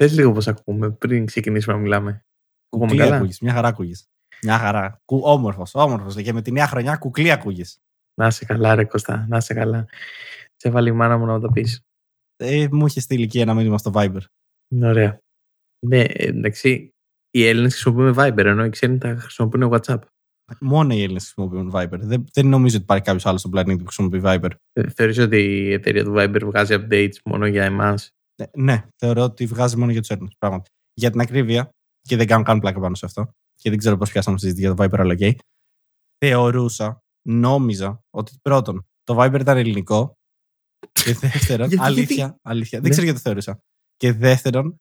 Πες λίγο πώς ακούμε πριν ξεκινήσουμε να μιλάμε. Κουκλί καλά; ακούγεις, μια χαρά ακούγεις. Μια χαρά. Όμορφος, όμορφος. Και με τη νέα χρονιά κουκλί ακούγεις. Να είσαι καλά, ρε Κωστά, να είσαι καλά. Σε βάλει η μάνα μου να το πεις. Ε, μου είχε στείλει και ένα μήνυμα στο Viber. Ωραία. Ναι, εντάξει, οι Έλληνες χρησιμοποιούν Viber, ενώ οι ξένοι τα χρησιμοποιούν WhatsApp. Μόνο οι Έλληνες χρησιμοποιούν Viber. Δεν, δεν νομίζω ότι υπάρχει κάποιος άλλος στον πλανήτη που χρησιμοποιεί Viber. Ε, Θεωρείς ότι η εταιρεία του Viber βγάζει updates μόνο για εμάς; Ναι, ναι, θεωρώ ότι βγάζει μόνο για τους Έλληνες. Πράγματι. Για την ακρίβεια, και δεν κάνω καν πλάκα πάνω σε αυτό, και δεν ξέρω πώς πιάσαμε συζήτηση για το Viber, αλλά okay, θεωρούσα, νόμιζα ότι πρώτον το Viber ήταν ελληνικό. Και δεύτερον, αλήθεια, αλήθεια. Δεν ναι. ξέρω γιατί το θεωρούσα. Και δεύτερον,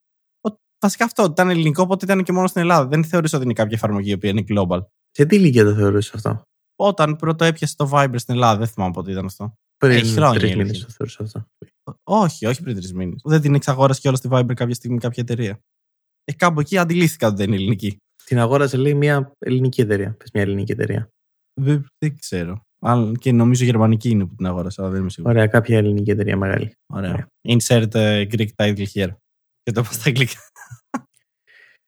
βασικά αυτό ήταν ελληνικό, οπότε ήταν και μόνο στην Ελλάδα. Δεν θεωρούσα ότι είναι κάποια εφαρμογή η οποία είναι global. Σε τι ηλικία το θεωρούσες αυτό; Όταν πρώτο έπιασε το Viber στην Ελλάδα, δεν θυμάμαι πότε ήταν αυτό. Πριν τρεις μήνες το θεωρούσα αυτό. Όχι, όχι πριν τρεις μήνες. Δεν την εξαγόρασε κιόλας στη Viber κάποια στιγμή κάποια εταιρεία. Ε, κάπου εκεί αντιλήφθηκα ότι δεν είναι ελληνική. Την αγόρασε, λέει, μια ελληνική εταιρεία. Πες μια ελληνική εταιρεία. Δεν, δεν ξέρω. Αν και νομίζω γερμανική είναι που την αγόρασε, αλλά δεν είμαι σίγουρος. Ωραία, κάποια ελληνική εταιρεία μεγάλη. Ωραία. Ωραία. Insert uh, Greek title here. Και το πω στα αγγλικά.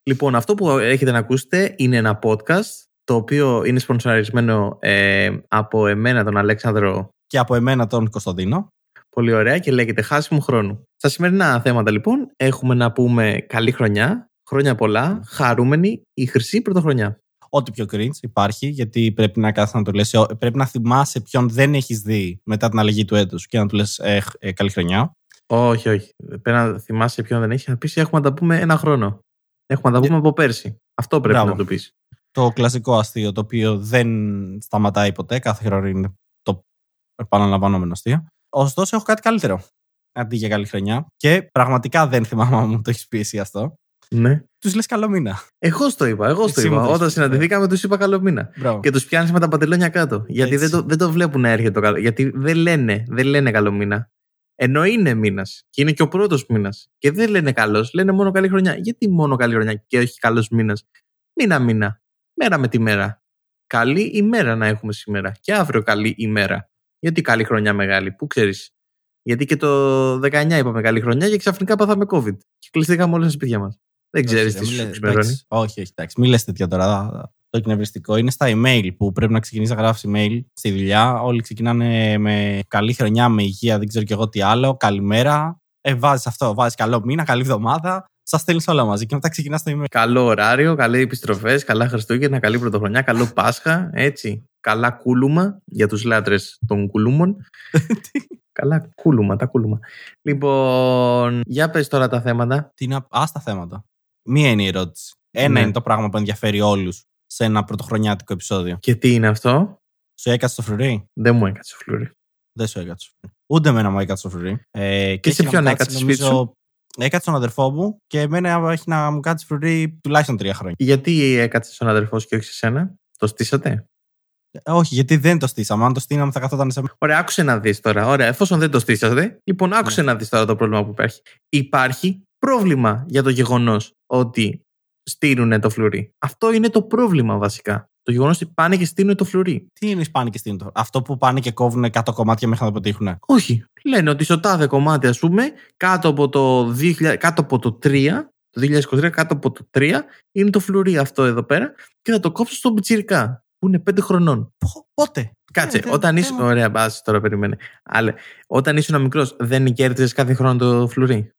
Λοιπόν, αυτό που έχετε να ακούσετε είναι ένα podcast το οποίο είναι σπονσοραρισμένο ε, από εμένα τον Αλέξανδρο και από εμένα τον Κωνσταντίνο. Πολύ ωραία και λέγεται χάσιμο χρόνου. Στα σημερινά θέματα λοιπόν έχουμε να πούμε καλή χρονιά, χρόνια πολλά, χαρούμενη, η χρυσή πρωτοχρονιά. Ό,τι πιο cringe υπάρχει, γιατί πρέπει να κάθεσαι να το λες, πρέπει να θυμάσαι ποιον δεν έχεις δει μετά την αλλαγή του έτους και να του λες ε, ε, καλή χρονιά. Όχι, όχι. Πρέπει να θυμάσαι ποιον δεν έχει. Να πεις έχουμε να τα πούμε ένα χρόνο. Έχουμε να τα πούμε από πέρσι. Αυτό πρέπει Μπράβο. να το πεις. Το κλασικό αστείο το οποίο δεν σταματάει ποτέ. Κάθε χρόνο είναι το επαναλαμβανόμενο αστείο. Ωστόσο, έχω κάτι καλύτερο. Αντί για καλή χρονιά. Και πραγματικά δεν θυμάμαι αν μου το έχεις πει εσύ αυτό. Ναι. Τους λες καλό μήνα. Εγώ το είπα. Εγώ το είπα. Όταν συναντηθήκαμε, τους είπα καλό μήνα. Μπράβο. Και τους πιάνεις με τα παντελόνια κάτω. Γιατί δεν το, δεν το βλέπουν να έρχεται το καλό. Γιατί δεν λένε, δεν λένε καλό μήνα. Ενώ είναι μήνας και είναι και ο πρώτος μήνας. Και δεν λένε καλός, λένε μόνο καλή χρονιά. Γιατί μόνο καλή χρονιά και όχι καλός μήνας; Μήνα-μήνα. Μέρα με τη μέρα. Καλή ημέρα να έχουμε σήμερα. Και αύριο καλή ημέρα. Γιατί καλή χρονιά μεγάλη, πού ξέρεις. Γιατί και το 19 είπαμε καλή χρονιά και ξαφνικά πάθαμε COVID. Και κλειστήκαμε όλες τα σπίτια μας. Δεν ξέρεις τι σου ξημερώνει. Όχι, όχι, εντάξει. Μην λες τέτοια τώρα. Το εκνευριστικό είναι στα email που πρέπει να ξεκινήσεις να γράψει email στη δουλειά. Όλοι ξεκινάνε με καλή χρονιά, με υγεία, δεν ξέρω κι εγώ τι άλλο. Καλημέρα. Ε, βάζεις αυτό, βάζεις καλό μήνα, καλή εβδομάδα. Σας στέλνεις όλα μαζί και μετά ξεκινάς το email. Καλό ωράριο, καλή επιστροφές, καλά Χριστούγεννα, καλή πρωτοχρονιά, καλό Πάσχα. Έτσι. Καλά κούλουμα για τους λάτρες των κουλούμων. καλά κούλουμα, τα κούλουμα. Λοιπόν, για πες τώρα τα θέματα. Τι να. Α τα θέματα. Μία είναι η ερώτηση. Ένα ναι. είναι το πράγμα που ενδιαφέρει όλους σε ένα πρωτοχρονιάτικο επεισόδιο. Και τι είναι αυτό; Σου έκατσε το φρουρί; Δεν μου έκατσε το φρουρί. Δεν σου έκατσε το φρουρί. Ούτε εμένα μου έκατσε το φρουρί. Ε, και, σε ποιον έκατσε σπίτι σου; Έκατσε τον αδερφό μου και εμένα έχει να μου κάτσει φρουρί τουλάχιστον τρία χρόνια. Γιατί έκατσε τον αδερφό και όχι σε σένα, το στήσατε; Ε, όχι, γιατί δεν το στήσαμε. Αν το στείναμε, θα καθόταν σε μένα. Ωραία, άκουσε να δεις τώρα. Ωραία, εφόσον δεν το στήσατε, λοιπόν, άκουσε ναι. να δεις τώρα το πρόβλημα που υπάρχει. Υπάρχει πρόβλημα για το γεγονός ότι στείλουν το φλουρί. Αυτό είναι το πρόβλημα βασικά. Το γεγονός ότι πάνε και στείλουν το φλουρί. Τι είναι πάνε και στείλουν το Αυτό που πάνε και κόβουν 100 κομμάτια μέχρι να το πετύχουν. Όχι. Λένε ότι στο τάδε κομμάτι, ας πούμε, κάτω από το, 2000, κάτω από το 3, το 2023, κάτω από το 3, είναι το φλουρί αυτό εδώ πέρα και θα το κόψω στον πιτσιρικά που είναι 5 χρονών. Πότε; Κάτσε, ε, όταν είσαι. Ωραία, μπας τώρα περιμένε. Αλλά όταν ήσουν μικρός, δεν κέρδιζες κάθε χρόνο το φλουρί;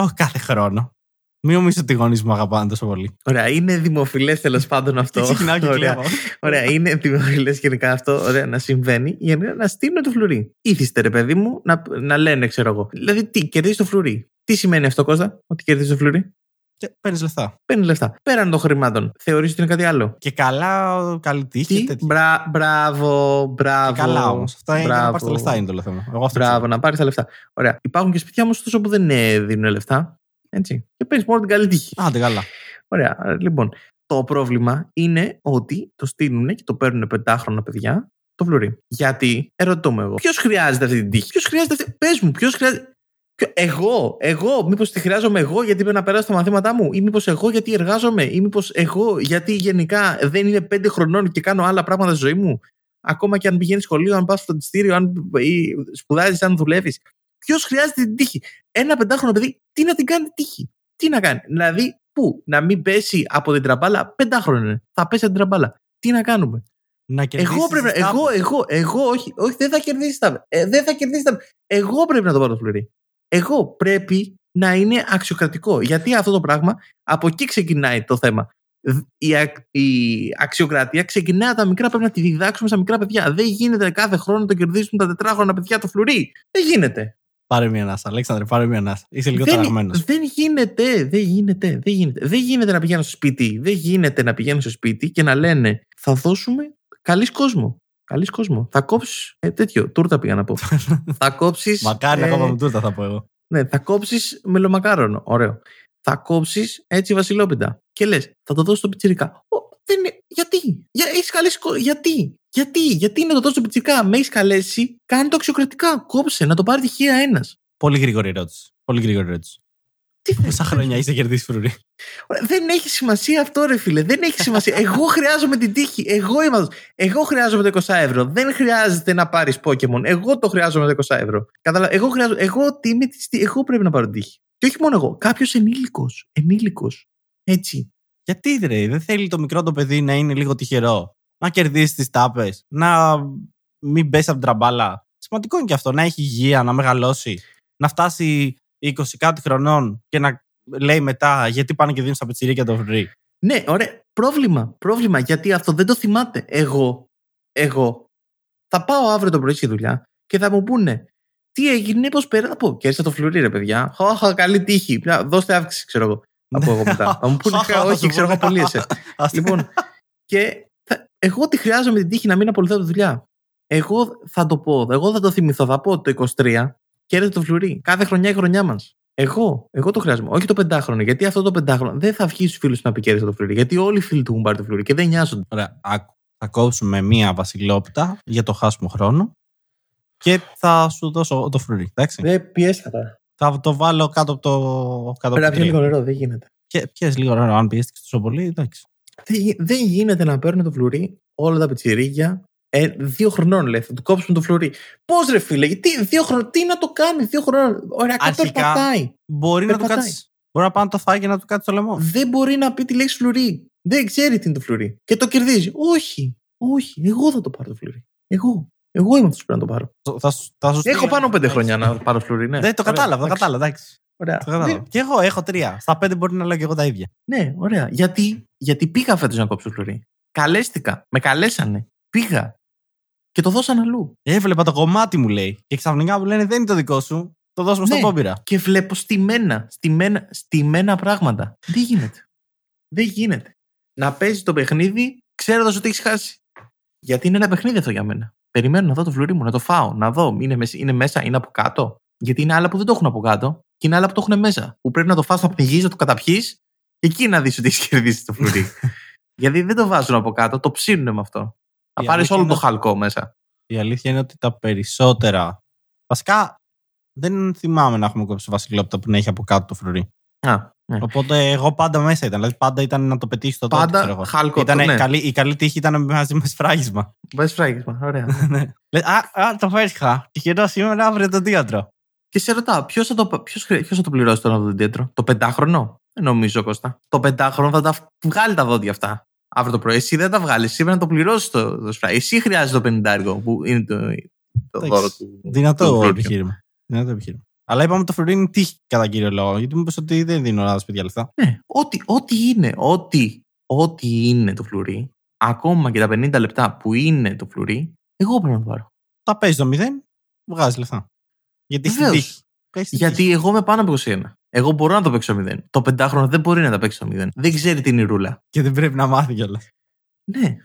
Όχι κάθε χρόνο. Μην νομίζω ότι οι γονείς μου αγαπάνε τόσο πολύ. Ωραία, είναι δημοφιλές τέλος πάντων αυτό. Ξεκινάω και ωραία. ωραία, είναι δημοφιλές γενικά αυτό ωραία, να συμβαίνει για να στείλουν το φλουρί. Ήθιστε, ρε παιδί μου, να, να λένε, ξέρω εγώ. Δηλαδή, τι, κερδίζεις το φλουρί. Τι σημαίνει αυτό, Κώστα, ότι κερδίζεις το φλουρί; Και παίρνεις λεφτά. Παίρνεις λεφτά. Πέραν των χρημάτων. Θεωρείς ότι είναι κάτι άλλο. Και καλά, καλή τύχη. Τι; Μπρα, μπράβο, μπράβο. Και καλά όμως. Αυτά είναι να πάρεις τα λεφτά είναι το θέμα. Εγώ μπράβο, ξέρω. να πάρεις τα λεφτά. Ωραία. Υπάρχουν και σπίτια όμως τόσο που δεν ε, δίνουν λεφτά. Έτσι. Και παίρνεις μόνο την καλή τύχη. Άντε καλά. Ωραία. Λοιπόν, το πρόβλημα είναι ότι το στείλουν και το παίρνουν πεντάχρονα παιδιά το φλουρί. Γιατί, ερωτώ με εγώ, ποιος χρειάζεται αυτή την τύχη; Ποιος χρειάζεται αυτή. Πες μου, ποιος χρειάζεται. Εγώ, εγώ, μήπως τη χρειάζομαι εγώ γιατί πρέπει να περάσω τα μαθήματά μου, ή μήπως εγώ γιατί εργάζομαι, ή μήπως εγώ γιατί γενικά δεν είμαι πέντε χρονών και κάνω άλλα πράγματα στη ζωή μου. Ακόμα και αν πηγαίνεις σχολείο, αν πας στο φροντιστήριο, αν σπουδάζεις, αν δουλεύεις. Ποιος χρειάζεται την τύχη; Ένα πεντάχρονο παιδί, τι να την κάνει τύχη; Τι να κάνει; Δηλαδή, πού, να μην πέσει από την τραμπάλα. Πεντάχρονο είναι. Θα πέσει από την τραμπάλα. Τι να κάνουμε; Να εγώ πρέπει να. Εγώ, εγώ, εγώ, όχι, όχι, δεν θα κερδίσεις τα. Ε, δεν θα κερδίσεις τα. Εγώ πρέπει να το πάρω το φλουρί. Εγώ πρέπει να είναι αξιοκρατικό. Γιατί αυτό το πράγμα από εκεί ξεκινάει το θέμα. Η, η αξιοκρατία ξεκινάει από τα μικρά, πρέπει να τη διδάξουμε στα μικρά παιδιά. Δεν γίνεται κάθε χρόνο να το κερδίσουν τα τετράχρονα παιδιά το φλουρί. Δεν γίνεται. Πάρε μια ανάσα, Αλέξανδρε, πάρε μια ανάσα. Είσαι λίγο τραγμένο. Δεν γίνεται, δεν γίνεται, δεν γίνεται. Δεν γίνεται να πηγαίνω στο σπίτι. Δεν γίνεται να πηγαίνω στο σπίτι και να λένε θα δώσουμε καλής κόσμο. Καλή κόσμος. Θα κόψεις. Ε, τέτοιο, τούρτα πήγα να πω. θα κόψεις. Μακάρι ακόμα με τούρτα θα πω εγώ. Ναι, θα κόψεις μελομακάρονο. Ωραίο. Θα κόψεις έτσι βασιλόπιτα. Και λες, θα το δώσει στο πιτσυρικά. δεν είναι... Γιατί, Για, έχεις καλέσει... γιατί, γιατί, γιατί να το δώσει στο πιτσυρικά. Με έχεις καλέσει, κάνει το αξιοκρατικά. Κόψε, να το πάρει τυχαία ένας. Πολύ γρήγορη ερώτηση. Πολύ γρήγορη ερώτηση. Τι Πόσα χρόνια είσαι κερδίσει φρουρή. Δεν έχει σημασία αυτό, ρε φίλε. Δεν έχει σημασία. Εγώ χρειάζομαι την τύχη. Εγώ, είμαι... Εγώ χρειάζομαι το 20 ευρώ. Δεν χρειάζεται να πάρεις Pokémon. Εγώ το χρειάζομαι το 20 ευρώ. Καταλα... Εγώ, χρειάζομαι... εγώ, τι είμαι... εγώ πρέπει να πάρω την τύχη. Και όχι μόνο εγώ. Κάποιος ενήλικος. Ενήλικος. Έτσι. Γιατί ρε, δεν θέλει το μικρό το παιδί να είναι λίγο τυχερό; Να κερδίσεις τις τάπες. Να μην πέσει από την τραμπάλα. Σημαντικό είναι και αυτό. Να έχει υγεία, να μεγαλώσει. Να φτάσει 20 κάτι χρονών και να λέει μετά γιατί πάνε και δίνουν στα πετσυρίκια το free. Ναι, ωραία. Πρόβλημα. Πρόβλημα. Γιατί αυτό δεν το θυμάται. Εγώ, εγώ θα πάω αύριο το πρωί στη δουλειά και θα μου πούνε τι έγινε, πώς πέρα. Θα πω, και το φλουρί, ρε παιδιά. Χαχα, καλή τύχη. Δώστε αύξηση, ξέρω εγώ. Θα πω εγώ μετά. θα μου πούνε, όχι, ξέρω εγώ πολύ εσέ. λοιπόν, και εγώ τι χρειάζομαι την τύχη να μην απολυθώ τη δουλειά. Εγώ θα το πω, εγώ θα το θυμηθώ. Θα πω το 23 κέρδισε το φλουρί. Κάθε χρονιά η χρονιά μας. Εγώ, εγώ το χρειάζομαι. Όχι το πεντάχρονο. Γιατί αυτό το πεντάχρονο δεν θα βγει στους φίλους να πει κέρδισε το φλουρί. Γιατί όλοι οι φίλοι του έχουν πάρει το φλουρί και δεν νοιάζονται. Ωραία. Θα κόψουμε μία βασιλόπιτα για το χάσιμο χρόνο και θα σου δώσω το φλουρί. Εντάξει. Δεν πιέστηκα Θα το βάλω κάτω από το. Κάτω Πρέπει να πιει λίγο νερό, δεν γίνεται. Πιέζει λίγο νερό, αν πιέστηκες τόσο πολύ, εντάξει. Δεν γίνεται να παίρνουν το φλουρί όλα τα πιτσιρίγια ε, δύο χρονών λέει, θα του κόψουμε το φλουρί. Πώς ρε φίλε, γιατί δύο χρονών, τι να το κάνει, δύο χρονών; Ωραία, κάτι πατάει. Μπορεί να, το κάτσεις, μπορεί να πάει να το φάει και να του κάτσει το λαιμό. Δεν μπορεί να πει τη λέξη φλουρί. Δεν ξέρει τι είναι το φλουρί. Και το κερδίζει. Όχι, όχι, εγώ θα το πάρω το φλουρί. Εγώ. Εγώ είμαι αυτός που πρέπει να το πάρω. Θα, θα σου έχω πάνω πέντε χρόνια να πάρω φλουρί. Ναι, δεν το κατάλαβα, το κατάλαβα. Εντάξει. Ωραία. Το κατάλαβα. Και εγώ έχω τρία. Στα πέντε μπορεί να λέω και εγώ τα ίδια. Ναι, ωραία. Γιατί, γιατί πήγα φέτος να κόψω φλουρί. Καλέστηκα. Με καλέσανε. Πήγα και το δώσαν αλλού. Έβλεπα το κομμάτι μου λέει. Και ξαφνικά μου λένε δεν είναι το δικό σου. Το δώσουμε ναι. στον Πόμπειρα. Και βλέπω στημένα, στημένα, στημένα πράγματα. Δεν γίνεται. Δεν γίνεται. Να παίζει το παιχνίδι ξέροντας ότι έχεις χάσει. Γιατί είναι ένα παιχνίδι αυτό για μένα. Περιμένω να δω το φλουρί μου, να το φάω, να δω. Είναι, είναι μέσα, είναι από κάτω. Γιατί είναι άλλα που δεν το έχουν από κάτω και είναι άλλα που το έχουν μέσα. Που πρέπει να το φας, να πνιγείς, να το καταπιείς και εκεί να δεις ότι έχεις κερδίσει το φλουρί. Γιατί δεν το βάζουν από κάτω, το ψήνουν με αυτό. Θα πάρεις όλο το χαλκό μέσα. Η αλήθεια είναι ότι τα περισσότερα. Βασικά δεν θυμάμαι να έχουμε κόψει βασιλόπτα που να έχει από κάτω το φρουρί. Α, ναι. Οπότε εγώ πάντα μέσα ήταν. Δηλαδή πάντα ήταν να το πετύχει το τότε. Πάντα χάλκο. Ήταν, ναι. καλή, η καλή τύχη ήταν μαζί με σφράγισμα. Με σφράγισμα, ωραία. ναι. α, α, το φέρχα. Τυχερό σήμερα αύριο το θέατρο. Και σε ρωτάω, ποιος θα, το, ποιος, ποιος θα το πληρώσει τώρα το θέατρο, το πεντάχρονο. Δεν νομίζω, Κώστα. Το πεντάχρονο θα τα βγάλει τα δόντια αυτά αύριο το πρωί. Εσύ δεν τα βγάλεις. Εσύ πρέπει να το πληρώσεις το, το σπράι. Εσύ χρειάζεται το 50 που είναι το, το δώρο του. Δυνατό επιχείρημα. Δυνατό επιχείρημα. Αλλά είπαμε το φρουρί είναι τύχη κατά κύριο λόγο. Γιατί μου είπες ότι δεν δίνω άλλα παιδιά λεφτά. Ναι, ό,τι, ό,τι είναι, ό,τι, ό,τι είναι το φλουρί, ακόμα και τα 50 λεπτά που είναι το φλουρί, εγώ πρέπει να το πάρω. Τα παίζεις το 0, βγάζεις λεφτά. Γιατί έχει τύχη. Γιατί εγώ είμαι πάνω από 21. Εγώ μπορώ να το παίξω 0. Το πεντάχρονο δεν μπορεί να τα παίξει το 0. Δεν ξέρει τι είναι η ρούλα. Και δεν πρέπει να μάθει κιόλας. Ναι.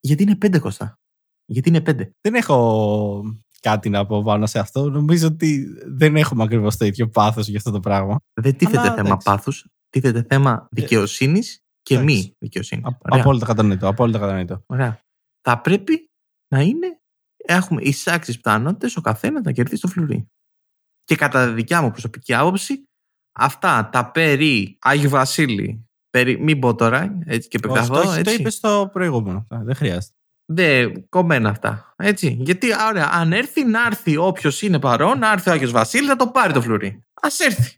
Γιατί είναι 5 κοστά. Γιατί είναι 5. Δεν έχω κάτι να πω πάνω σε αυτό. Νομίζω ότι δεν έχουμε ακριβώς το ίδιο πάθος για αυτό το πράγμα. Δεν τίθεται θέμα πάθους. Τίθεται θέμα δικαιοσύνης και μη δικαιοσύνης. Απόλυτα κατανοητό. Απόλυτα κατανοητό. Ωραία. Θα πρέπει να είναι. Έχουμε εισάξεις πιθανότητες ο καθένας να κερδίσει το φλουρί. Και κατά δικιά μου προσωπική άποψη, Αυτά τα περί Άγιο Βασίλη. Περί, μην πω τώρα έτσι και επεκταθώ. Αυτό το είπες στο προηγούμενο. Δεν χρειάζεται. Δεν, κομμένα αυτά. Έτσι. Γιατί, ωραία, αν έρθει, να έρθει όποιος είναι παρόν, να έρθει ο Άγιος Βασίλη, να το πάρει το φλουρί. Α έρθει.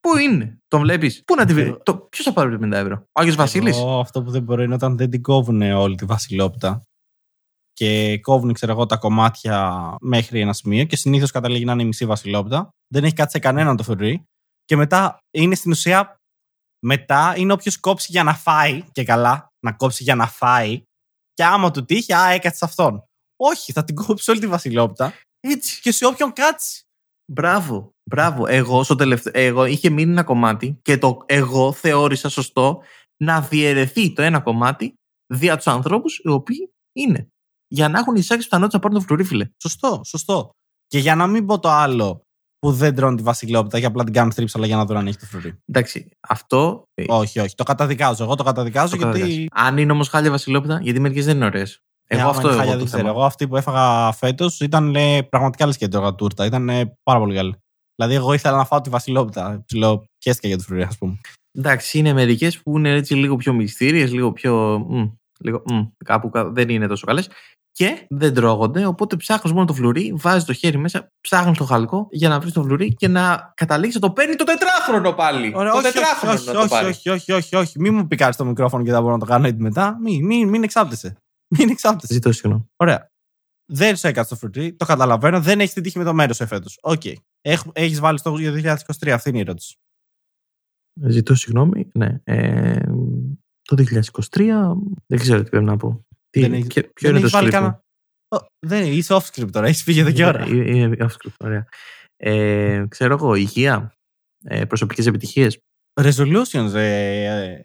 Πού είναι, τον βλέπεις; Πού να τη βρει; Το... Ποιος θα πάρει 50 ευρώ; Ο Άγιος Βασίλης; Αυτό που δεν μπορεί είναι όταν δεν την κόβουν όλη τη Βασιλόπτα και κόβουν, ξέρω εγώ, τα κομμάτια μέχρι ένα σημείο και συνήθως καταλήγει να είναι η μισή Βασιλόπτα. Δεν έχει κάτι σε κανέναν το φρουρί. Και μετά είναι στην ουσία. Μετά είναι όποιος κόψει για να φάει και καλά, να κόψει για να φάει. Και άμα του τύχει, α, έκατσε αυτόν. Όχι, θα την κόψει όλη τη Βασιλόπτα. Έτσι. Και σε όποιον κάτσει. Μπράβο, μπράβο. Εγώ, στο τελευταίο, εγώ είχε μείνει ένα κομμάτι και το εγώ θεώρησα σωστό να διαιρεθεί το ένα κομμάτι δια τους ανθρώπους οι οποίοι είναι. Για να έχουν εισάξει πιθανότητα να πάρουν το φρουρί, Σωστό, σωστό. Και για να μην πω το άλλο που δεν τρώνε τη βασιλόπιτα και απλά την κάνουν στρίψη, αλλά για να δουν αν έχει το φρουρί. Εντάξει, αυτό. Ε, όχι, όχι. Το καταδικάζω. Εγώ το καταδικάζω το γιατί. Αν είναι όμως χάλια βασιλόπιτα, γιατί μερικές δεν είναι ωραίες. Εγώ αυτό εγώ, δεν ξέρω. Εγώ αυτή που έφαγα φέτος ήταν ε, πραγματικά λε και τρώγα τούρτα. Ήταν ε, πάρα πολύ καλή. Δηλαδή, εγώ ήθελα να φάω τη βασιλόπιτα. Ψιλό, πιέστηκα για το φρουρί, ας πούμε. Εντάξει, είναι μερικές που είναι έτσι λίγο πιο μυστήριες, λίγο πιο. Μ, λίγο, μ, κάπου δεν είναι τόσο καλές. Και δεν τρώγονται, οπότε ψάχνεις μόνο το φλουρί, βάζεις το χέρι μέσα, ψάχνεις το χαλκό για να βρεις το φλουρί και να καταλήξεις να το παίρνει το τετράχρονο πάλι. Ωραία, το όχι, τετράχρονο όχι, όχι, όχι, όχι, όχι, όχι, όχι. Μην μου πικάρεις το μικρόφωνο και δεν μπορώ να το κάνω έτσι μετά. Μην, μην, μην εξάπτεσαι. Μην εξάπτεσαι. Ζητώ συγγνώμη. Ωραία. Δεν σου έκατσε το φλουρί, το καταλαβαίνω, δεν έχεις την τύχη με το μέρος εφέτος. OK. Okay. Έχεις βάλει στόχο για 2023, αυτή είναι η ερώτηση. Ζητώ συγγνώμη. Ναι. Ε, το 2023 δεν ξέρω τι πρέπει να πω. Τι, δεν έχει, ποιο δεν είναι το βάλει κανένα. Δεν είναι, είσαι off script τώρα, έχεις φύγει εδώ και ώρα. Είναι off script, ωραία. Ε, ξέρω εγώ, υγεία, ε, προσωπικές επιτυχίες. Resolutions, ε, ε,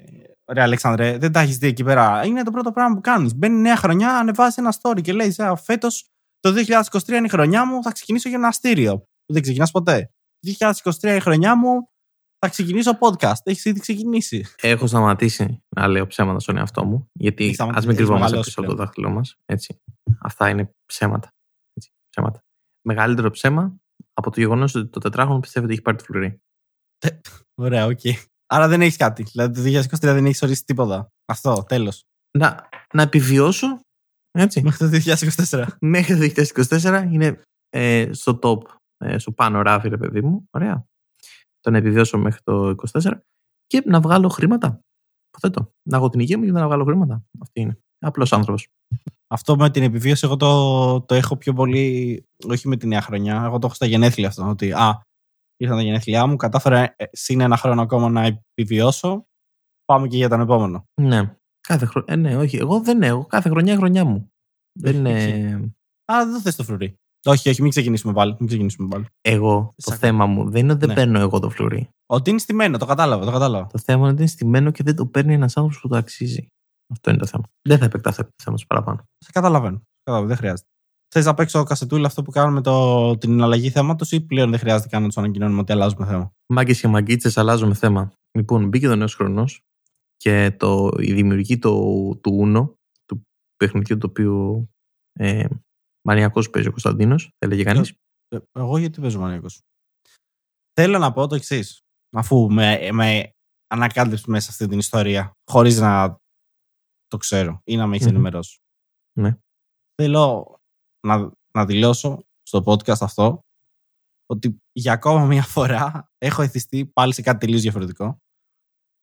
Ρε Αλέξανδρε, δεν τα έχεις δει εκεί πέρα. Είναι το πρώτο πράγμα που κάνεις. Μπαίνει νέα χρονιά, ανεβάζει ένα story και λέει: Φέτος το 2023 είναι η χρονιά μου, θα ξεκινήσω γυμναστήριο. Δεν ξεκινάς ποτέ. Το 2023 είναι η χρονιά μου, θα ξεκινήσω podcast. Έχεις ήδη ξεκινήσει. Έχω σταματήσει να λέω ψέματα στον εαυτό μου. Γιατί ας μην κρυβόμαστε πίσω από το δάχτυλό μας. Αυτά είναι ψέματα. Έτσι, ψέματα. Μεγαλύτερο ψέμα από το γεγονός ότι το τετράχρονο πιστεύει ότι έχει πάρει τη φλουρί. Ωραία, OK. Okay. Άρα δεν έχεις κάτι. Δηλαδή το 2023 δεν έχεις ορίσει τίποτα. Αυτό, τέλος. Να, να επιβιώσω. Έτσι. Μέχρι το 2024. Μέχρι το 2024 είναι ε, στο top, ε, στο πάνω ράφι, ρε παιδί μου. Ωραία. Το να επιβιώσω μέχρι το 2024 και να βγάλω χρήματα. Υποθέτω. Να έχω την υγεία μου και να βγάλω χρήματα. Αυτή είναι. Απλός άνθρωπος. Αυτό με την επιβίωση, εγώ το, το έχω πιο πολύ. Όχι με τη νέα χρονιά. Εγώ το έχω στα γενέθλια αυτό. Ότι α, ήρθαν τα γενέθλιά μου, κατάφερα ε, συν ένα χρόνο ακόμα να επιβιώσω. Πάμε και για τον επόμενο. Ναι. Κάθε χρονιά. Ε, ναι, όχι. Εγώ δεν έχω. Κάθε χρονιά χρονιά μου. Δεν είναι. Α, δεν θες το φρουρί. Όχι, όχι, μην ξεκινήσουμε πάλι. Μην ξεκινήσουμε πάλι. Εγώ, το θέμα μου δεν είναι ότι δεν ναι. παίρνω εγώ το φλουρί. Ότι είναι στημένο, το κατάλαβα, το κατάλαβα. Το θέμα είναι ότι είναι στημένο και δεν το παίρνει ένας άνθρωπος που το αξίζει. Αυτό είναι το θέμα. Δεν θα επεκταθώ το θέμα σου παραπάνω. Σε καταλαβαίνω. καταλαβαίνω. Δεν χρειάζεται. Θες να παίξω κασετούλα αυτό που κάνουμε το, την αλλαγή θέματος ή πλέον δεν χρειάζεται καν να τους ανακοινώνουμε ότι αλλάζουμε θέμα; Μάγκες και μαγκίτσε, αλλάζουμε θέμα. Λοιπόν, μπήκε το νέος χρόνο και το, η δημιουργή του, του Uno, του παιχνιδιού το οποίο ε, μανιακός παίζει ο Κωνσταντίνος, έλεγε κανείς. Ε, εγώ γιατί παίζω μανιακός. Θέλω να πω το εξής. Αφού με, με ανακάλυψε μέσα αυτή την ιστορία, χωρίς να το ξέρω ή να με έχει ενημερώσει. Ναι. Θέλω να, να δηλώσω στο podcast αυτό ότι για ακόμα μία φορά έχω εθιστεί πάλι σε κάτι τελείως διαφορετικό.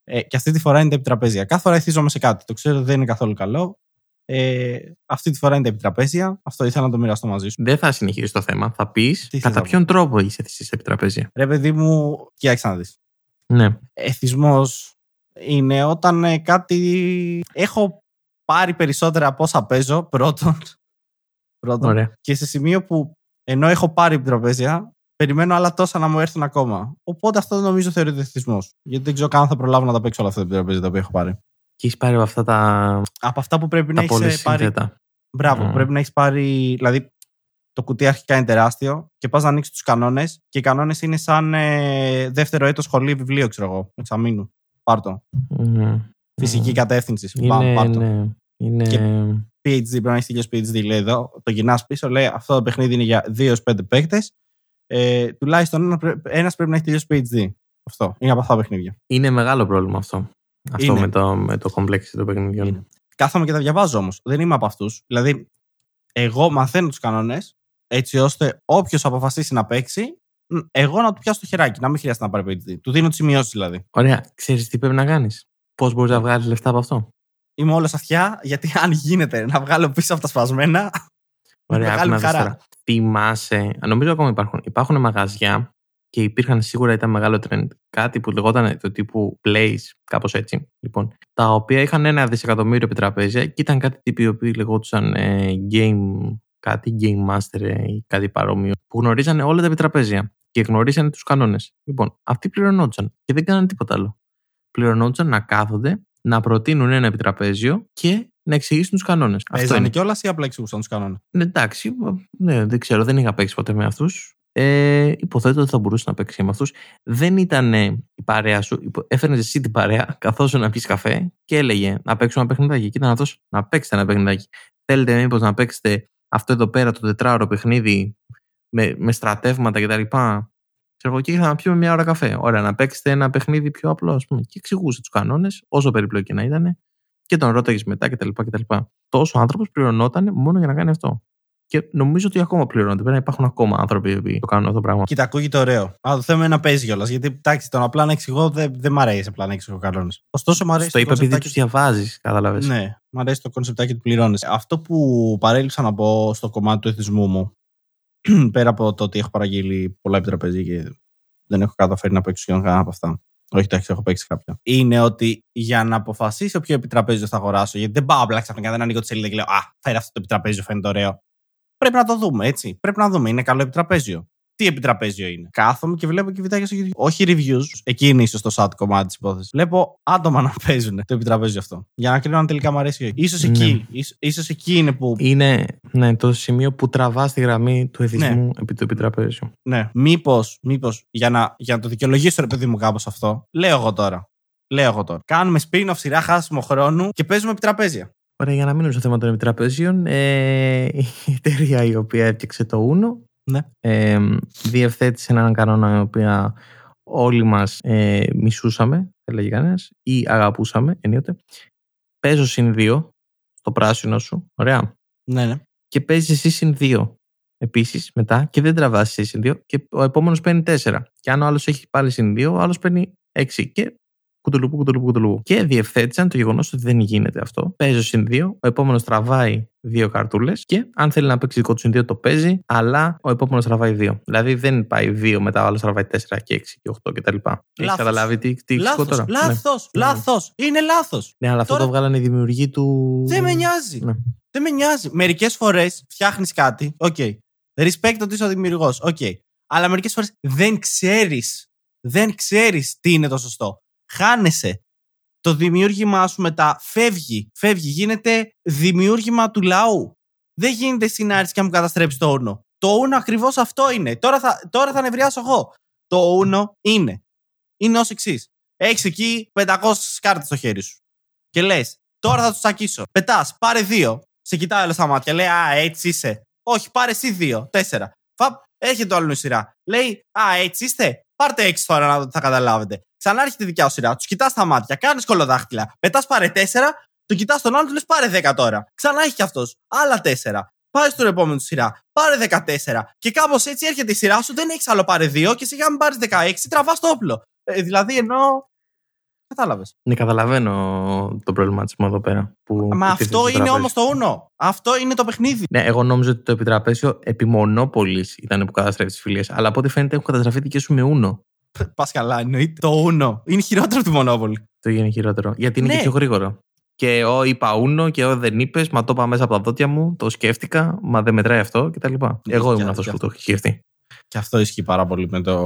Ε, και αυτή τη φορά είναι τα επιτραπέζια. Κάθε φορά εθίζομαι σε κάτι. Το ξέρω δεν είναι καθόλου καλό. Ε, αυτή τη φορά είναι τα επιτραπέζια. Αυτό ήθελα να το μοιραστώ μαζί σου. Δεν θα συνεχίσει το θέμα. Θα πεις κατά ποιον τρόπο έχει εθιστεί σε επιτραπέζια; Ρε, παιδί μου, κοίταξε να δεις. Ναι. Εθισμός είναι όταν ε, κάτι. Έχω πάρει περισσότερα από όσα παίζω, πρώτον. πρώτον. Και σε σημείο που ενώ έχω πάρει επιτραπέζια, περιμένω άλλα τόσα να μου έρθουν ακόμα. Οπότε αυτό νομίζω θεωρείται εθισμός. Γιατί δεν ξέρω καν θα προλάβω να τα παίξω όλα αυτά τα επιτραπέζια τα οποία έχω πάρει. Και έχεις πάρει από αυτά τα. Από αυτά που πρέπει να έχεις ε, πάρει. Μπράβο, mm. πρέπει να έχεις πάρει. Δηλαδή, το κουτί αρχικά είναι τεράστιο και πας να ανοίξεις τους κανόνες. Και οι κανόνες είναι σαν ε, δεύτερο έτος σχολείο βιβλίο, ξέρω εγώ. Εξαμήνου. Πάρτο. Mm. Φυσική κατεύθυνση. Είναι, πάρτο. Ναι. Είναι... Και PhD, πρέπει να έχεις τελειώσει PhD, λέει εδώ. Το γυρνάς πίσω, λέει αυτό το παιχνίδι είναι για 2-5 παίκτες. Ε, τουλάχιστον ένας πρέπει να έχει τελειώσει PhD. Αυτό. Είναι από αυτά τα παιχνίδια. Είναι μεγάλο πρόβλημα αυτό. Αυτό με το, με το κομπλέξι των παιχνιδιών. Είναι. Κάθομαι και τα διαβάζω όμως. Δεν είμαι από αυτούς. Δηλαδή, εγώ μαθαίνω τους κανόνες έτσι ώστε όποιος αποφασίσει να παίξει Εγώ να του πιάσω το χεράκι, να μην χρειάζεται να πάρει ποιητή. Του δίνω τις σημειώσεις δηλαδή. Ωραία. Ξέρεις τι πρέπει να κάνεις; Πώς μπορείς να βγάλεις λεφτά από αυτό; Είμαι όλος αυτιά, γιατί αν γίνεται να βγάλω πίσω από τα σπασμένα. Ωραία, μεγάλη χαρά. Θυμάσαι, νομίζω ακόμα υπάρχουν. Υπάρχουν μαγαζιά και υπήρχαν σίγουρα ήταν μεγάλο trend. Κάτι που λεγόταν το τύπου Plays, κάπως έτσι. Λοιπόν, τα οποία είχαν ένα δισεκατομμύριο επιτραπέζια και ήταν κάτι τύποι οι οποίοι λεγόντουσαν ε, Game, κάτι Game Master ε, ή κάτι παρόμοιο, που γνωρίζανε όλα τα επιτραπέζια και γνωρίζανε τους κανόνες. Λοιπόν, αυτοί πληρωνόντουσαν και δεν κάνανε τίποτα άλλο. Πληρωνόντουσαν να κάθονται, να προτείνουν ένα επιτραπέζιο και να εξηγήσουν τους κανόνες. Αυτό είναι κιόλας ή απλά εξηγούσαν τους κανόνες; Ναι, εντάξει, ναι, δεν ξέρω, δεν είχα παίξει ποτέ με αυτούς. Ε, υποθέτω ότι θα μπορούσε να παίξει με αυτούς. Δεν ήταν η παρέα σου. Έφερνες εσύ την παρέα, καθώς να πει καφέ και έλεγε να παίξουμε ένα παιχνιδάκι. Και ήταν αυτό να παίξετε ένα παιχνιδάκι. Θέλετε μήπως να παίξετε αυτό εδώ πέρα το τετράωρο παιχνίδι με, με στρατεύματα κτλ. Ξέρω εγώ, και ήρθα να πιούμε μια ώρα καφέ. Ωραία, να παίξετε ένα παιχνίδι πιο απλό, ας πούμε. Και εξηγούσε τους κανόνες, όσο περιπλοκή να ήταν, και τον ρώταγες μετά κτλ. Τόσο άνθρωπος πληρωνόταν μόνο για να κάνει αυτό. Και νομίζω ότι ακόμα πληρώνονται. Πρέπει να υπάρχουν ακόμα άνθρωποι που το κάνουν αυτό το πράγμα. Κοίτα, ακούγεται ωραίο. Αλλά το θέμα είναι να παίζει κιόλας. Γιατί εντάξει, τον απλά να εξηγώ δεν, δεν μ' αρέσει απλά να εξηγώ κανόνε. Ωστόσο, μου αρέσει. Το είπα επειδή τους διαβάζεις, κατάλαβες. Ναι, μου αρέσει το κονσεπτάκι του πληρώνεις. Αυτό που παρέλειψα να πω στο κομμάτι του εθισμού μου, πέρα από το ότι έχω παραγγείλει πολλά επιτραπέζια και δεν έχω καταφέρει να παίξω σχεδόν κανένα από αυτά. Όχι, εντάξει, έχω παίξει κάποια. Είναι ότι για να αποφασίσω ποιο επιτραπέζιο θα αγοράσω, γιατί δεν πάω απλά ξαφνικά, δεν ανοίγω τη σελίδα και λέω Α, φέρει αυτό το επιτραπέζιο, φαίνεται ωραίο. Πρέπει να το δούμε, έτσι. Πρέπει να δούμε. Είναι καλό επιτραπέζιο. Τι επιτραπέζιο είναι. Κάθομαι και βλέπω και βιντεάκια στο YouTube. Όχι reviews. Εκεί είναι ίσως το sad κομμάτι της υπόθεσης. Βλέπω άτομα να παίζουν το επιτραπέζιο αυτό. Για να κρίνω αν τελικά μου αρέσει ή όχι. σω ναι. εκεί, ίσως, εκεί είναι που. Είναι ναι, το σημείο που τραβά τη γραμμή του εθισμού ναι. επί του επιτραπέζιου. Ναι. Μήπως, μήπως, για, να, για να το δικαιολογήσω ρε παιδί μου κάπως αυτό, λέω εγώ τώρα. Λέω εγώ τώρα. Κάνουμε spin-off σειρά χάσιμο χρόνου και παίζουμε επιτραπέζια. Ωραία, για να μείνουμε στο θέμα των επιτραπέζιων, ε, η εταιρεία η οποία έφτιαξε το Uno ναι. ε, διευθέτησε έναν κανόνα η οποία όλοι μας ε, μισούσαμε, έλεγε κανένας, ή αγαπούσαμε ενίοτε. Παίζω συν δύο, το πράσινο σου, ωραία. Ναι, ναι. Και παίζεις εσύ συν δύο επίσης μετά και δεν τραβάς εσύ συν δύο και ο επόμενος παίρνει τέσσερα. Και αν ο άλλος έχει πάλι συν δύο, ο άλλος παίρνει έξι. Και κουτουλουπού, κουτουλουπού, κουτουλουπού. Και διευθέτησαν το γεγονός ότι δεν γίνεται αυτό. Παίζει συν 2, ο επόμενος τραβάει δύο καρτούλες και αν θέλει να παίξει δικό του συν 2 το παίζει, αλλά ο επόμενος τραβάει 2. Δηλαδή δεν πάει 2 μετά, ο άλλος τραβάει 4 και 6 και 8 κτλ. Έχεις καταλάβει τι, τι λάθος, τώρα. Λάθος, ναι. λάθος. Είναι λάθος. Ναι, αλλά αυτό το βγάλανε οι δημιουργοί του. Δεν με νοιάζει. Ναι. Δεν με νοιάζει. Μερικές φορές φτιάχνεις κάτι. OK. Okay. Respect ότι είσαι ο δημιουργός. OK. Okay. Αλλά μερικές φορές δεν ξέρεις. Δεν ξέρεις τι είναι το σωστό χάνεσαι. Το δημιούργημά σου μετά φεύγει. Φεύγει. Γίνεται δημιούργημα του λαού. Δεν γίνεται στην και να μου καταστρέψεις το Uno. Το Uno ακριβώς αυτό είναι. Τώρα θα, τώρα θα νευριάσω εγώ. Το ούνο είναι. Είναι ως εξής. Έχεις εκεί 500 κάρτες στο χέρι σου. Και λες, τώρα θα τους τσακίσω. Πετάς, πάρε δύο. Σε κοιτάει όλα στα μάτια. Λέει, Α, έτσι είσαι. Όχι, πάρε εσύ δύο. Τέσσερα. Φαπ, έρχεται το άλλο σειρά. Λέει, Α, έτσι είστε. Πάρτε έξι τώρα να θα καταλάβετε. Ξανά έρχεται η δικιά σου σειρά. Τους κοιτάς στα μάτια, κάνεις κολοδάχτυλα. Πετάς πάρε τέσσερα, του κοιτάς τον άλλο, του λες πάρε δέκα τώρα. Ξανά έχει κι αυτός. Άλλα τέσσερα. Πάει στον επόμενο σειρά. Πάρε 14. Και κάπως έτσι έρχεται η σειρά σου, δεν έχεις άλλο πάρε δύο και σιγά μην πάρεις 16, τραβάς το όπλο. Ε, δηλαδή ενώ. Κατάλαβες. Ναι, καταλαβαίνω τον προβληματισμό εδώ πέρα. Που Μα αυτό είναι όμως το ούνο. Αυτό είναι το παιχνίδι. Ναι, εγώ νόμιζα ότι το επιτραπέσιο επιμονόπολη ήταν που καταστρέφει τις φιλίες. Αλλά από ό,τι φαίνεται έχουν καταστραφεί δικέ σου με ούνο. Πας καλά, εννοείται. Το Uno. Είναι χειρότερο από τη Monopoly. Το είναι χειρότερο. Γιατί είναι ναι. και πιο γρήγορο. Και ο είπα Uno και ο δεν είπες, μα το είπα μέσα από τα δόντια μου, το σκέφτηκα, μα δεν μετράει αυτό κτλ. Ναι, Εγώ ήμουν αυτός που το έχει σκεφτεί. Και αυτό ισχύει πάρα πολύ με το,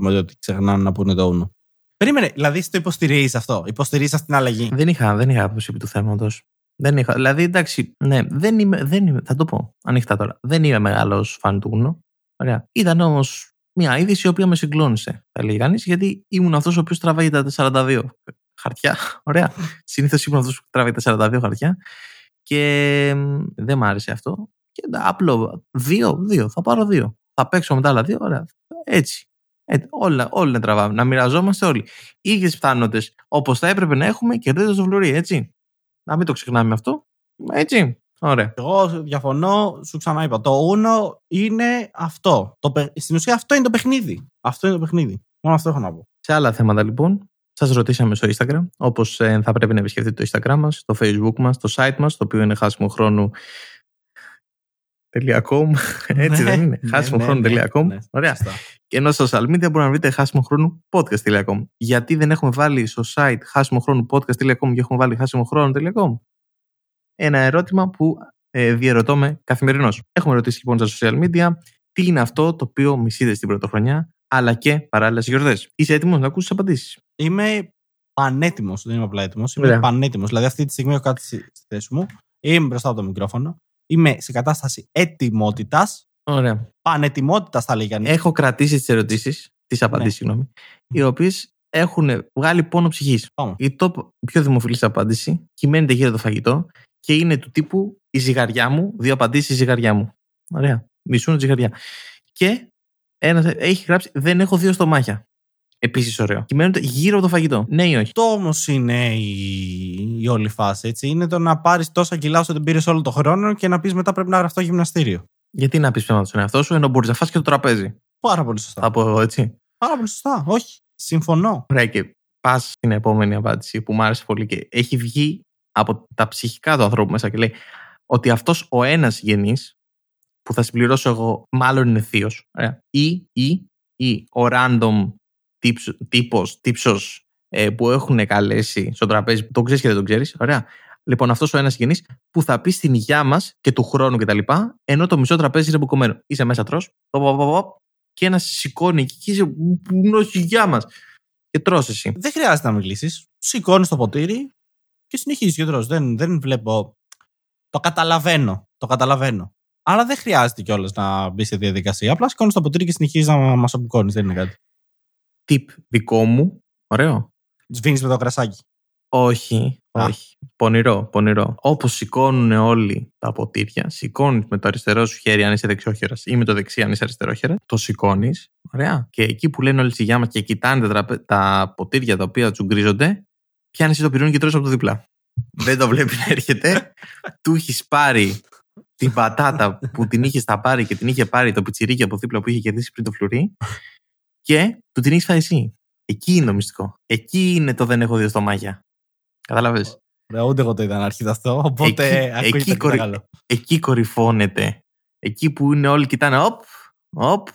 με το ότι ξεχνάνε να πούνε το Uno. Περίμενε, δηλαδή το υποστηρίζεις αυτό. Υποστηρίζεις αυτή την αλλαγή; Δεν είχα, δεν είχα άποψη του θέματος. Δεν είχα. Δηλαδή, εντάξει, ναι, δεν είμαι, δεν είμαι, θα το πω ανοιχτά τώρα. Δεν είμαι μεγάλος φαν του Uno. Ωραία. Ήταν όμως μια είδηση η οποία με συγκλώνησε, θα έλεγε κανείς, γιατί ήμουν αυτός ο οποίος τραβάει τα 42 χαρτιά. Ωραία. Συνήθως ήμουν αυτός που τραβάει τα 42 χαρτιά και δεν μ' άρεσε αυτό. Και απλό, δύο, δύο, θα πάρω δύο. Θα παίξω μετά άλλα δύο, ωραία. Έτσι. Έτσι όλα, όλα να τραβάμε, να μοιραζόμαστε όλοι. ίδιες πιθανότητες όπως θα έπρεπε να έχουμε και δεν το βλουρί, έτσι. Να μην το ξεχνάμε αυτό. Έτσι. Ωραία. Εγώ διαφωνώ, σου ξαναείπα. Το Uno είναι αυτό. Το, στην ουσία αυτό είναι το παιχνίδι. Αυτό είναι το παιχνίδι. Μόνο αυτό έχω να πω. Σε άλλα θέματα λοιπόν, Σας ρωτήσαμε στο Instagram, όπως ε, θα πρέπει να επισκεφτείτε το Instagram μας, το Facebook μας, το site μας, το οποίο είναι χάσιμο χρόνου. .com, έτσι ναι, δεν είναι; Ναι, χάσιμο ναι, χρόνο.com. Ναι, Ωραία. Και ενώ στο social media μπορείτε να βρείτε χάσιμο χρόνου podcast.com. Γιατί δεν έχουμε βάλει στο site χάσιμο χρόνου podcast.com και έχουμε βάλει χάσιμο χρόνο.com. Ένα ερώτημα που ε, διαρωτώ με καθημερινώς. Έχουμε ρωτήσει λοιπόν στα social media τι είναι αυτό το οποίο μισείτε στην πρωτοχρονιά, αλλά και παράλληλα στι γιορτές. Είσαι έτοιμος να ακούσεις τις απαντήσεις; Είμαι πανέτοιμος, δεν είμαι απλά έτοιμος. Είμαι πανέτοιμος. Δηλαδή, αυτή τη στιγμή έχω κάτι στη θέση μου. Είμαι μπροστά από το μικρόφωνο. Είμαι σε κατάσταση ετοιμότητας. Ωραία. Πανετοιμότητας, θα λέγανε. Έχω κρατήσει τις ερωτήσεις, τις απαντήσεις, ναι. συγγνώμη, οι οποίες έχουν βγάλει πόνο ψυχής. Η top πιο δημοφιλής απάντηση κυμαίνεται γύρω το φαγητό και είναι του τύπου η ζυγαριά μου, δύο απαντήσεις η ζυγαριά μου. Ωραία. Μισούν τη ζυγαριά. Και ένας έχει γράψει Δεν έχω δύο στομάχια. Επίσης ωραίο. Κυμαίνονται γύρω από το φαγητό. Ναι ή όχι; Το όμως είναι η... η όλη φάση. Έτσι. Είναι το να πάρεις τόσα κιλά όσο την πήρες όλο τον χρόνο και να πεις μετά πρέπει να γραφτώ γυμναστήριο. Γιατί να πεις ψέματα στον εαυτό σου ενώ μπορείς να φας και το τραπέζι. Πάρα πολύ σωστά. Θα πω εγώ έτσι. Πάρα πολύ σωστά. Όχι. Συμφωνώ. Ωραία, και πας στην επόμενη απάντηση που μου άρεσε πολύ και έχει βγει από τα ψυχικά του ανθρώπου μέσα και λέει ότι αυτός ο ένας γενής που θα συμπληρώσω εγώ, μάλλον είναι θείος. Ή, ή, ή ο random τύπος, τύψος ε, που έχουν καλέσει στο τραπέζι, τον ξέρεις και δεν τον ξέρεις. Ωραία. Λοιπόν, αυτός ο ένας γενής που θα πει στην υγειά μας και του χρόνου κτλ. Ενώ το μισό τραπέζι είναι μπουκωμένο. Είσαι μέσα τρώ, και ένας σηκώνει και είσαι που η υγειά μας. Και τρώ εσύ. Δεν χρειάζεται να μιλήσεις. Σηκώνεις το ποτήρι και συνεχίζει και τρώ. Δεν, δεν βλέπω. Το καταλαβαίνω. Το καταλαβαίνω. Άρα δεν χρειάζεται κιόλας να μπει σε διαδικασία. Απλά σηκώνεις το ποτήρι και συνεχίζεις να μας απογκώνει. Δεν είναι κάτι. Τιπ δικό μου. Ωραίο. Σβήνει με το κρασάκι. Όχι, όχι. Πονηρό, πονηρό. Όπως σηκώνουν όλοι τα ποτήρια, σηκώνεις με το αριστερό σου χέρι αν είσαι δεξιόχερα ή με το δεξί αν είσαι αριστερόχερα, το σηκώνεις. Ωραία. Και εκεί που λένε όλοι στη μα και κοιτάνε τα, τα ποτήρια τα οποία τσουγκρίζονται, πιάνει το πυρούνι και τρώεις από το δίπλα. Δεν το βλέπει να έρχεται. Του έχεις πάρει την πατάτα που την είχες στα πάρει και την είχε πάρει το πιτσιρίκι από δίπλα που είχε κερδίσει πριν το φλουρί και του την έχεις φάει εσύ. Εκεί είναι το μυστικό. Εκεί είναι το δεν έχω δύο στομάχια. Κατάλαβες; Ούτε εγώ το είδα να αρχίσει αυτό. Οπότε εκεί, εκεί, κορυ... εκεί κορυφώνεται. Εκεί που είναι όλοι κοιτάνε, οπ, οπ.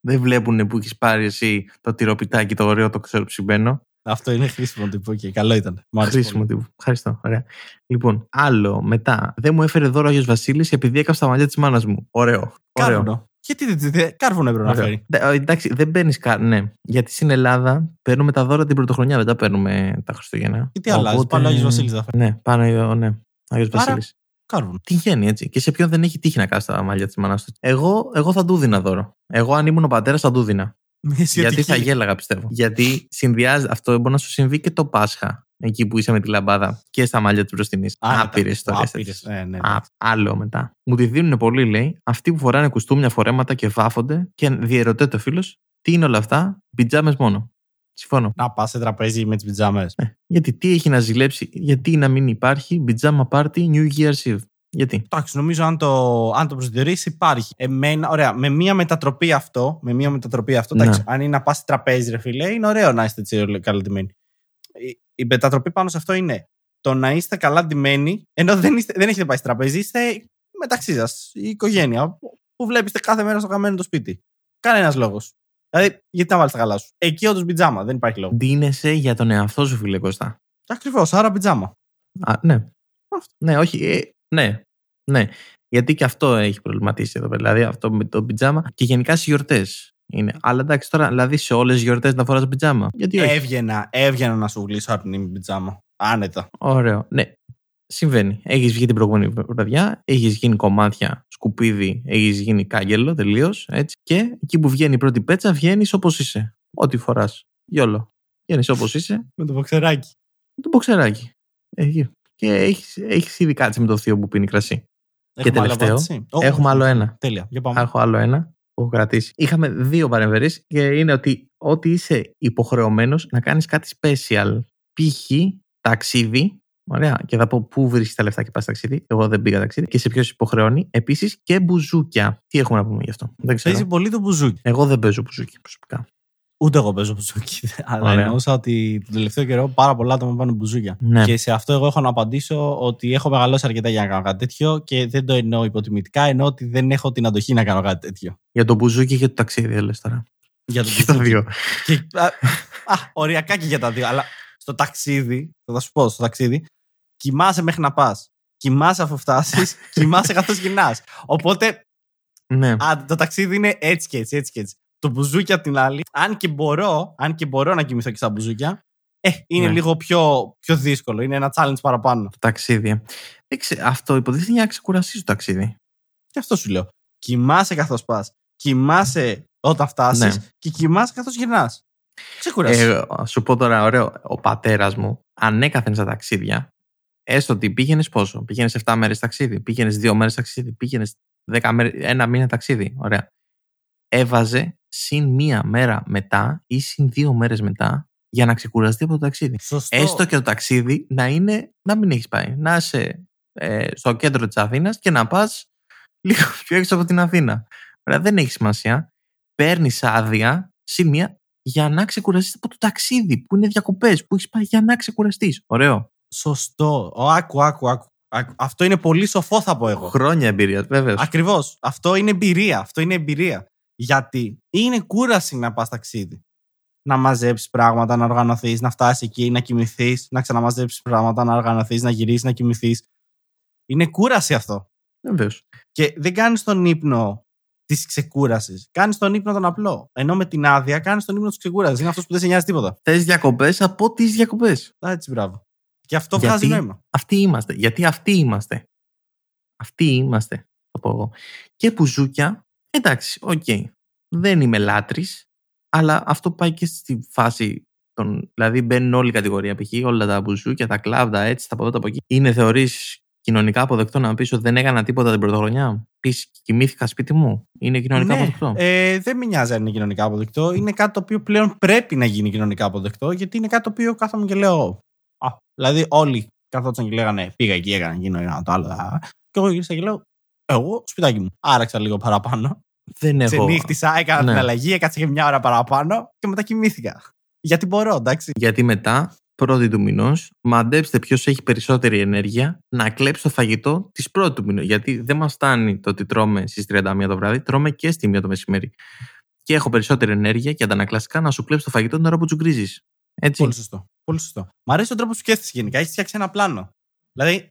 Δεν βλέπουν που έχεις πάρει εσύ το τυροπιτάκι το ωραίο, το ξέρω ψημένο. Αυτό είναι χρήσιμο τύπο και καλό ήταν. Χρήσιμο τύπο. Ευχαριστώ. Ωραία. Λοιπόν, άλλο μετά. Δεν μου έφερε δώρο ο Άγιος Βασίλης επειδή έκαψα τα μαλλιά της μάνας μου. Ωραίο. Κάρβουνο. Γιατί δεν κάρβουνο έπρεπε να φέρει. Εντάξει, δεν παίρνει κάρ. Ναι. Γιατί στην Ελλάδα παίρνουμε τα δώρα την πρωτοχρονιά, δεν τα παίρνουμε τα Χριστούγεννα. Και τι αλλάζει. Πάνω Άγιος Βασίλης θα φέρει. Ναι, πάνω ναι. Άγιος Βασίλης. Κάρβουνο. Τυχαίνει έτσι. Και σε ποιον δεν έχει τύχει να κάνει τα μαλλιά της μάνας του. Εγώ, εγώ θα του δίνα δώρο. Εγώ, αν ήμουν ο πατέρας, θα του δίνα. Γιατί θα γέλαγα, πιστεύω. Γιατί συνδυάζει αυτό, μπορεί να σου συμβεί και το Πάσχα. Εκεί που είσαι με τη λαμπάδα και στα μαλλιά τη μπροστινή. Άπειρες ιστορίες. Ναι, ναι, ναι. Άλλο μετά. Μου τη δίνουν πολύ, λέει, αυτοί που φοράνε κουστούμια φορέματα και βάφονται και διαιρωτέ το φίλος, τι είναι όλα αυτά, πιτζάμες μόνο. Συμφωνώ. Να πας σε τραπέζι με τις πιτζάμες. Ε, γιατί τι έχει να ζηλέψει, γιατί να μην υπάρχει πιτζάμα party New Year's Eve. Γιατί; Εντάξει, νομίζω αν το, αν το προσδιορίσει υπάρχει. Εμένα, ωραία, με μία μετατροπή αυτό, με μία μετατροπή αυτό, εντάξει, αν είναι να πας τραπέζι, ρε φίλε, είναι ωραίο να είστε έτσι καλαντημένοι. Η, η μετατροπή πάνω σε αυτό είναι το να είστε καλά ντυμένοι, ενώ δεν, είστε, δεν έχετε πάει στο τραπέζι, είστε μεταξύ σας, η οικογένεια, που βλέπετε κάθε μέρα στο καμένο το σπίτι. Κανένας λόγος. Δηλαδή, γιατί να βάλεις τα καλά σου; Εκεί όντως πιτζάμα, δεν υπάρχει λόγος. Ντύνεσαι για τον εαυτό σου, φίλε Κώστα. Ακριβώς, άρα πιτζάμα. Α, ναι. Ναι, όχι. Ε, ναι, ναι. Γιατί και αυτό έχει προβληματίσει εδώ πέρα. Δηλαδή αυτό με το πιτζάμα και γενικά στις γιορτές. Είναι. Αλλά εντάξει τώρα, δηλαδή σε όλες τις γιορτές να φοράς πιτζάμα. Γιατί όχι; Έβγαινα, έβγαινα να σου γλύσω από την πιτζάμα. Άνετα. Ωραίο. Ναι. Συμβαίνει. Έχεις βγει την προηγούμενη βραδιά, έχεις γίνει κομμάτια, σκουπίδι, έχεις γίνει κάγκελο τελείως. Και εκεί που βγαίνει η πρώτη πέτσα, βγαίνεις όπως είσαι. Ό,τι φοράς. Γιόλο. Βγαίνεις όπως είσαι. Με το μποξεράκι. Με το μποξεράκι. Εκεί και έχεις έχεις ήδη κάτσει με το θείο που πίνει κρασί. Έχουμε και τελευταίο. έχουμε άλλο ένα. Τέλεια. Για πάμε. Έχω άλλο ένα που έχω κρατήσει. Είχαμε δύο παρεμβερείς και είναι ότι ό,τι είσαι υποχρεωμένος να κάνεις κάτι special. Π.χ. ταξίδι Ωραία. Και θα πω πού βρίσκεις τα λεφτά και πας ταξίδι. Εγώ δεν πήγα ταξίδι. Και σε ποιος υποχρεώνει. Επίσης και μπουζούκια. Τι έχουμε να πούμε γι' αυτό. Δεν ξέρω. Παίζει πολύ το μπουζούκι. Εγώ δεν παίζω μπουζούκι προσωπικά. Ούτε εγώ παίζω μπουζούκι. Αλλά εννοούσα ότι τον τελευταίο καιρό πάρα πολλά άτομα πάνε μπουζούκια. Ναι. Και σε αυτό εγώ έχω να απαντήσω ότι έχω μεγαλώσει αρκετά για να κάνω κάτι τέτοιο και δεν το εννοώ υποτιμητικά, εννοώ ότι δεν έχω την αντοχή να κάνω κάτι τέτοιο. Για το μπουζούκι και το ταξίδι, λε τώρα. Για το μπουζούκι. δύο. Και, α, α, οριακά και για τα δύο. Αλλά στο ταξίδι, θα σου πω, στο ταξίδι, κοιμάσαι μέχρι να πας. Κοιμάσαι αφού φτάσεις, κοιμάσαι καθώς γυρνάς. Οπότε. Ναι. Α, το ταξίδι είναι έτσι και έτσι, έτσι και έτσι. Το μπουζούκι απ' την άλλη, αν και μπορώ, αν και μπορώ να κοιμηθώ και στα μπουζούκια, ε, είναι ναι. λίγο πιο, πιο δύσκολο. Είναι ένα challenge παραπάνω. Το ταξίδι. αυτό υποτίθεται για να ξεκουραστείς το ταξίδι. Και αυτό σου λέω. Κοιμάσαι καθώς πας. Κοιμάσαι όταν φτάσεις ναι. και κοιμάσαι καθώς γυρνάς. Ξεκουράσαι. Ε, σου πω τώρα, ωραίο. Ο πατέρας μου ανέκαθεν στα ταξίδια Έστω ότι πήγαινες πόσο. Πήγαινες 7 μέρες ταξίδι, πήγαινες 2 μέρες ταξίδι, πήγαινες 10 μέρες, ένα μήνα ταξίδι. Ωραία. Έβαζε συν μία μέρα μετά ή συν δύο μέρες μετά για να ξεκουραστεί από το ταξίδι. Σωστό. Έστω και το ταξίδι να είναι να μην έχεις πάει. Να είσαι ε, στο κέντρο της Αθήνας και να πας λίγο πιο έξω από την Αθήνα. Ωραία, δεν έχει σημασία. Παίρνεις άδεια συν μία για να ξεκουραστείς από το ταξίδι που είναι διακοπές που έχεις πάει για να ξεκουραστείς. Ωραίο. Σωστό. Ο, άκου, άκου, άκου. Αυτό είναι πολύ σοφό, θα πω εγώ. Χρόνια εμπειρίας, βέβαια. Ακριβώς. Αυτό είναι εμπειρία. Αυτό είναι εμπειρία. Γιατί είναι κούραση να πας ταξίδι. Να μαζέψεις πράγματα, να οργανωθείς, να φτάσεις εκεί, να κοιμηθείς, να ξαναμαζέψεις πράγματα, να οργανωθείς, να γυρίσεις, να κοιμηθείς. Είναι κούραση αυτό. Βεβαίως. Και δεν κάνεις τον ύπνο της ξεκούρασης. Κάνεις τον ύπνο τον απλό. Ενώ με την άδεια κάνεις τον ύπνο της ξεκούρασης. Είναι αυτός που δεν σε νοιάζει τίποτα. Θες διακοπές από τις διακοπές. Έτσι, μπράβο. Και αυτό Γιατί βγάζει νόημα. Αυτοί είμαστε. Γιατί αυτοί είμαστε. Αυτοί είμαστε, θα πω εγώ. Και μπουζούκια, εντάξει, OK. Okay. Δεν είμαι λάτρης, αλλά αυτό πάει και στη φάση των. Δηλαδή μπαίνουν όλη η κατηγορία π.χ. όλα τα μπουζούκια, τα κλαμπ, έτσι, τα ποδότα από εκεί. Είναι θεωρείς κοινωνικά αποδεκτό να πεις ότι δεν έκανα τίποτα την πρωτοχρονιά; Πεις κοιμήθηκα σπίτι μου; Είναι κοινωνικά ναι, αποδεκτό; Ε, δεν με νοιάζει αν είναι κοινωνικά αποδεκτό. Είναι κάτι το οποίο πλέον πρέπει να γίνει κοινωνικά αποδεκτό, γιατί είναι κάτι το οποίο κάθομαι και λέω. Α, δηλαδή όλοι καθόταν και λέγανε πήγα εκεί, έκανα γίνω ένα το άλλο. Και εγώ γύρισα και λέω εγώ σπιτάκι μου. Άραξα λίγο παραπάνω. Δεν έχω. Ξενύχτησα, έκανα ναι. την αλλαγή, έκατσα και μια ώρα παραπάνω και μετά κοιμήθηκα. Γιατί μπορώ, εντάξει. Γιατί μετά, πρώτη του μηνός, μαντέψτε ποιος έχει περισσότερη ενέργεια να κλέψει το φαγητό της πρώτη του μηνός. Γιατί δεν μας φτάνει το ότι τρώμε στις 31 το βράδυ, τρώμε και στη 1 το μεσημέρι. Και έχω περισσότερη ενέργεια και αντανακλαστικά να σου κλέψει το φαγητό την ώρα που τσουγκρίζεις. Έτσι. Πολύ σωστό. Πολύ σωστό. Μ' αρέσει ο τρόπος που σκέφτεσαι γενικά. Έχεις φτιάξει ένα πλάνο. Δηλαδή,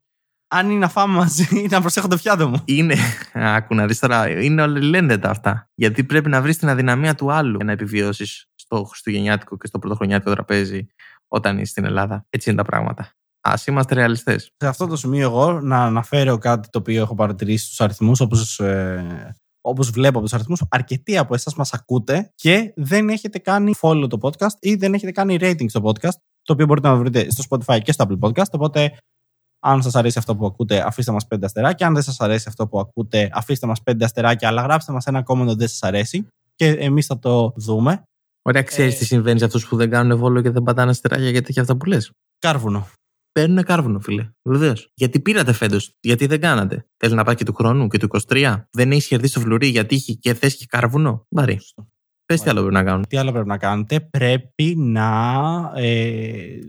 αν είναι να φάμε μαζί, να προσέχω το πιάτο μου. Είναι. Άκου να δεις τώρα. Είναι ολελένδετα αυτά. Γιατί πρέπει να βρεις την αδυναμία του άλλου για να επιβιώσεις στο Χριστουγεννιάτικο και στο Πρωτοχρονιάτικο τραπέζι όταν είσαι στην Ελλάδα. Έτσι είναι τα πράγματα. Α είμαστε ρεαλιστές. Σε αυτό το σημείο, εγώ να αναφέρω κάτι το οποίο έχω παρατηρήσει στους αριθμούς, όπως ε, όπως βλέπω από τους αριθμούς, αρκετοί από εσάς μας ακούτε και δεν έχετε κάνει follow το podcast ή δεν έχετε κάνει rating στο podcast, το οποίο μπορείτε να βρείτε στο Spotify και στο Apple Podcast. Οπότε, αν σας αρέσει αυτό που ακούτε, αφήστε μας πέντε αστεράκια. Αν δεν σας αρέσει αυτό που ακούτε, αφήστε μας πέντε αστεράκια, αλλά γράψτε μας ένα comment ότι δεν σας αρέσει και εμείς θα το δούμε. Ωραία, ξέρεις ε... τι συμβαίνει σε αυτούς που δεν κάνουν βόλο και δεν πατάνε αστεράκια γιατί έχει αυτά που λες. Κάρβουνο παίρνουν κάρβουνο, φίλε. Βεβαίως. Γιατί πήρατε φέτος, γιατί δεν κάνατε. Θέλει να πάει και του χρόνου και του 23. Δεν έχεις κερδίσει το φλουρί γιατί έχει και θες και κάρβουνο. Βαρύ. Πες τι άλλο πρέπει να κάνουν. Τι άλλο πρέπει να κάνετε. Πρέπει να ε,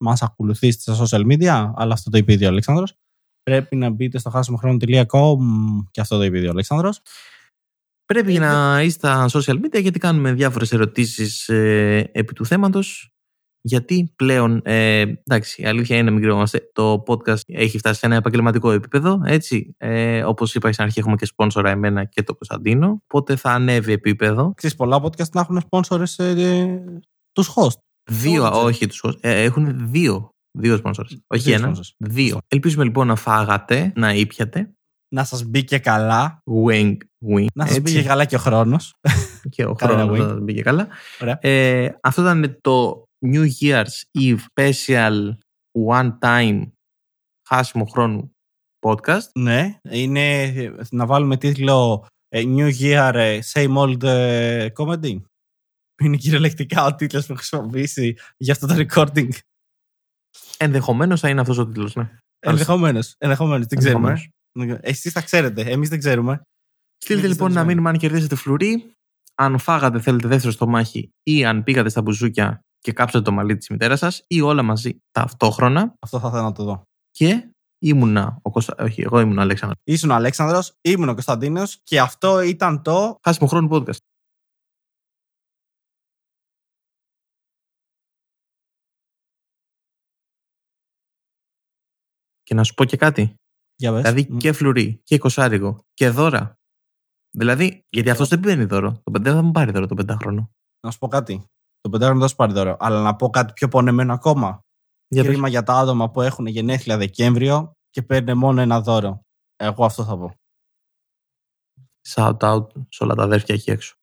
μας ακολουθήσετε στα social media. Αλλά αυτό το είπε ήδη ο Αλέξανδρος. Πρέπει να μπείτε στο χάσιμοχρόνο.com και αυτό το είπε ήδη ο Αλέξανδρος. Πρέπει ε, να είστε στα social media γιατί κάνουμε διάφορες ερωτήσεις ε, επί του θέματος γιατί πλέον, ε, εντάξει, η αλήθεια είναι μικρό, το podcast έχει φτάσει σε ένα επαγγελματικό επίπεδο, έτσι. Ε, Όπως είπα στην αρχή, έχουμε και σπόνσορα εμένα και το Κωνσταντίνο, οπότε θα ανέβει επίπεδο. Ξέρεις, πολλά podcast να έχουν σπόνσορες ε, τους host. Δύο, όχι τους host, ε, έχουν δύο. Δύο σπόνσορες, όχι ένα, δύο. Ελπίζουμε λοιπόν να φάγατε, να ήπιατε. Να σας μπήκε καλά. Wing, wing. Να σας μπήκε καλά και ο χρόνος. και ο χρόνος να σας μπήκε καλά. Ε, αυτό ήταν το New Year's Eve special one time χάσιμο χρόνου podcast. Ναι, είναι να βάλουμε τίτλο ε, New Year ε, Same Old ε, Comedy. Είναι κυριολεκτικά ο τίτλος που χρησιμοποιήσει για αυτό το recording. Ενδεχομένως θα είναι αυτός ο τίτλος, ναι. Ενδεχομένως. Ενδεχομένως. Δεν ξέρουμε. Εσείς θα ξέρετε. Εμείς δεν ξέρουμε. Στείλτε λοιπόν ένα μήνυμα αν κερδίσετε φλουρί. Αν φάγατε, θέλετε δεύτερο στο μάχη ή αν πήγατε στα μπουζούκια και κάψετε το μαλλί της μητέρας σας ή όλα μαζί ταυτόχρονα. Αυτό θα ήθελα να το δω. Και ήμουνα ο Κωνστα... Όχι, εγώ ήμουν ο Αλέξανδρος. Ήσουν ο Αλέξανδρος, ήμουν ο Κωνσταντίνος και αυτό ήταν το... Χάσιμο χρόνο podcast. Και να σου πω και κάτι. Για δηλαδή και φλουρί και κοσάριγο και δώρα. Δηλαδή, γιατί αυτός δεν παίρνει δώρο. Το πεντάχρονο θα μου πάρει δώρο το πεντάχρονο. Να σου πω κάτι. Το πεντάχρονο δεν θα σου πάρει δώρο. Αλλά να πω κάτι πιο πονεμένο ακόμα. Για Κρίμα για τα άτομα που έχουν γενέθλια Δεκέμβριο και παίρνει μόνο ένα δώρο. Εγώ αυτό θα πω. Shout out σε όλα τα αδέρφια εκεί έξω.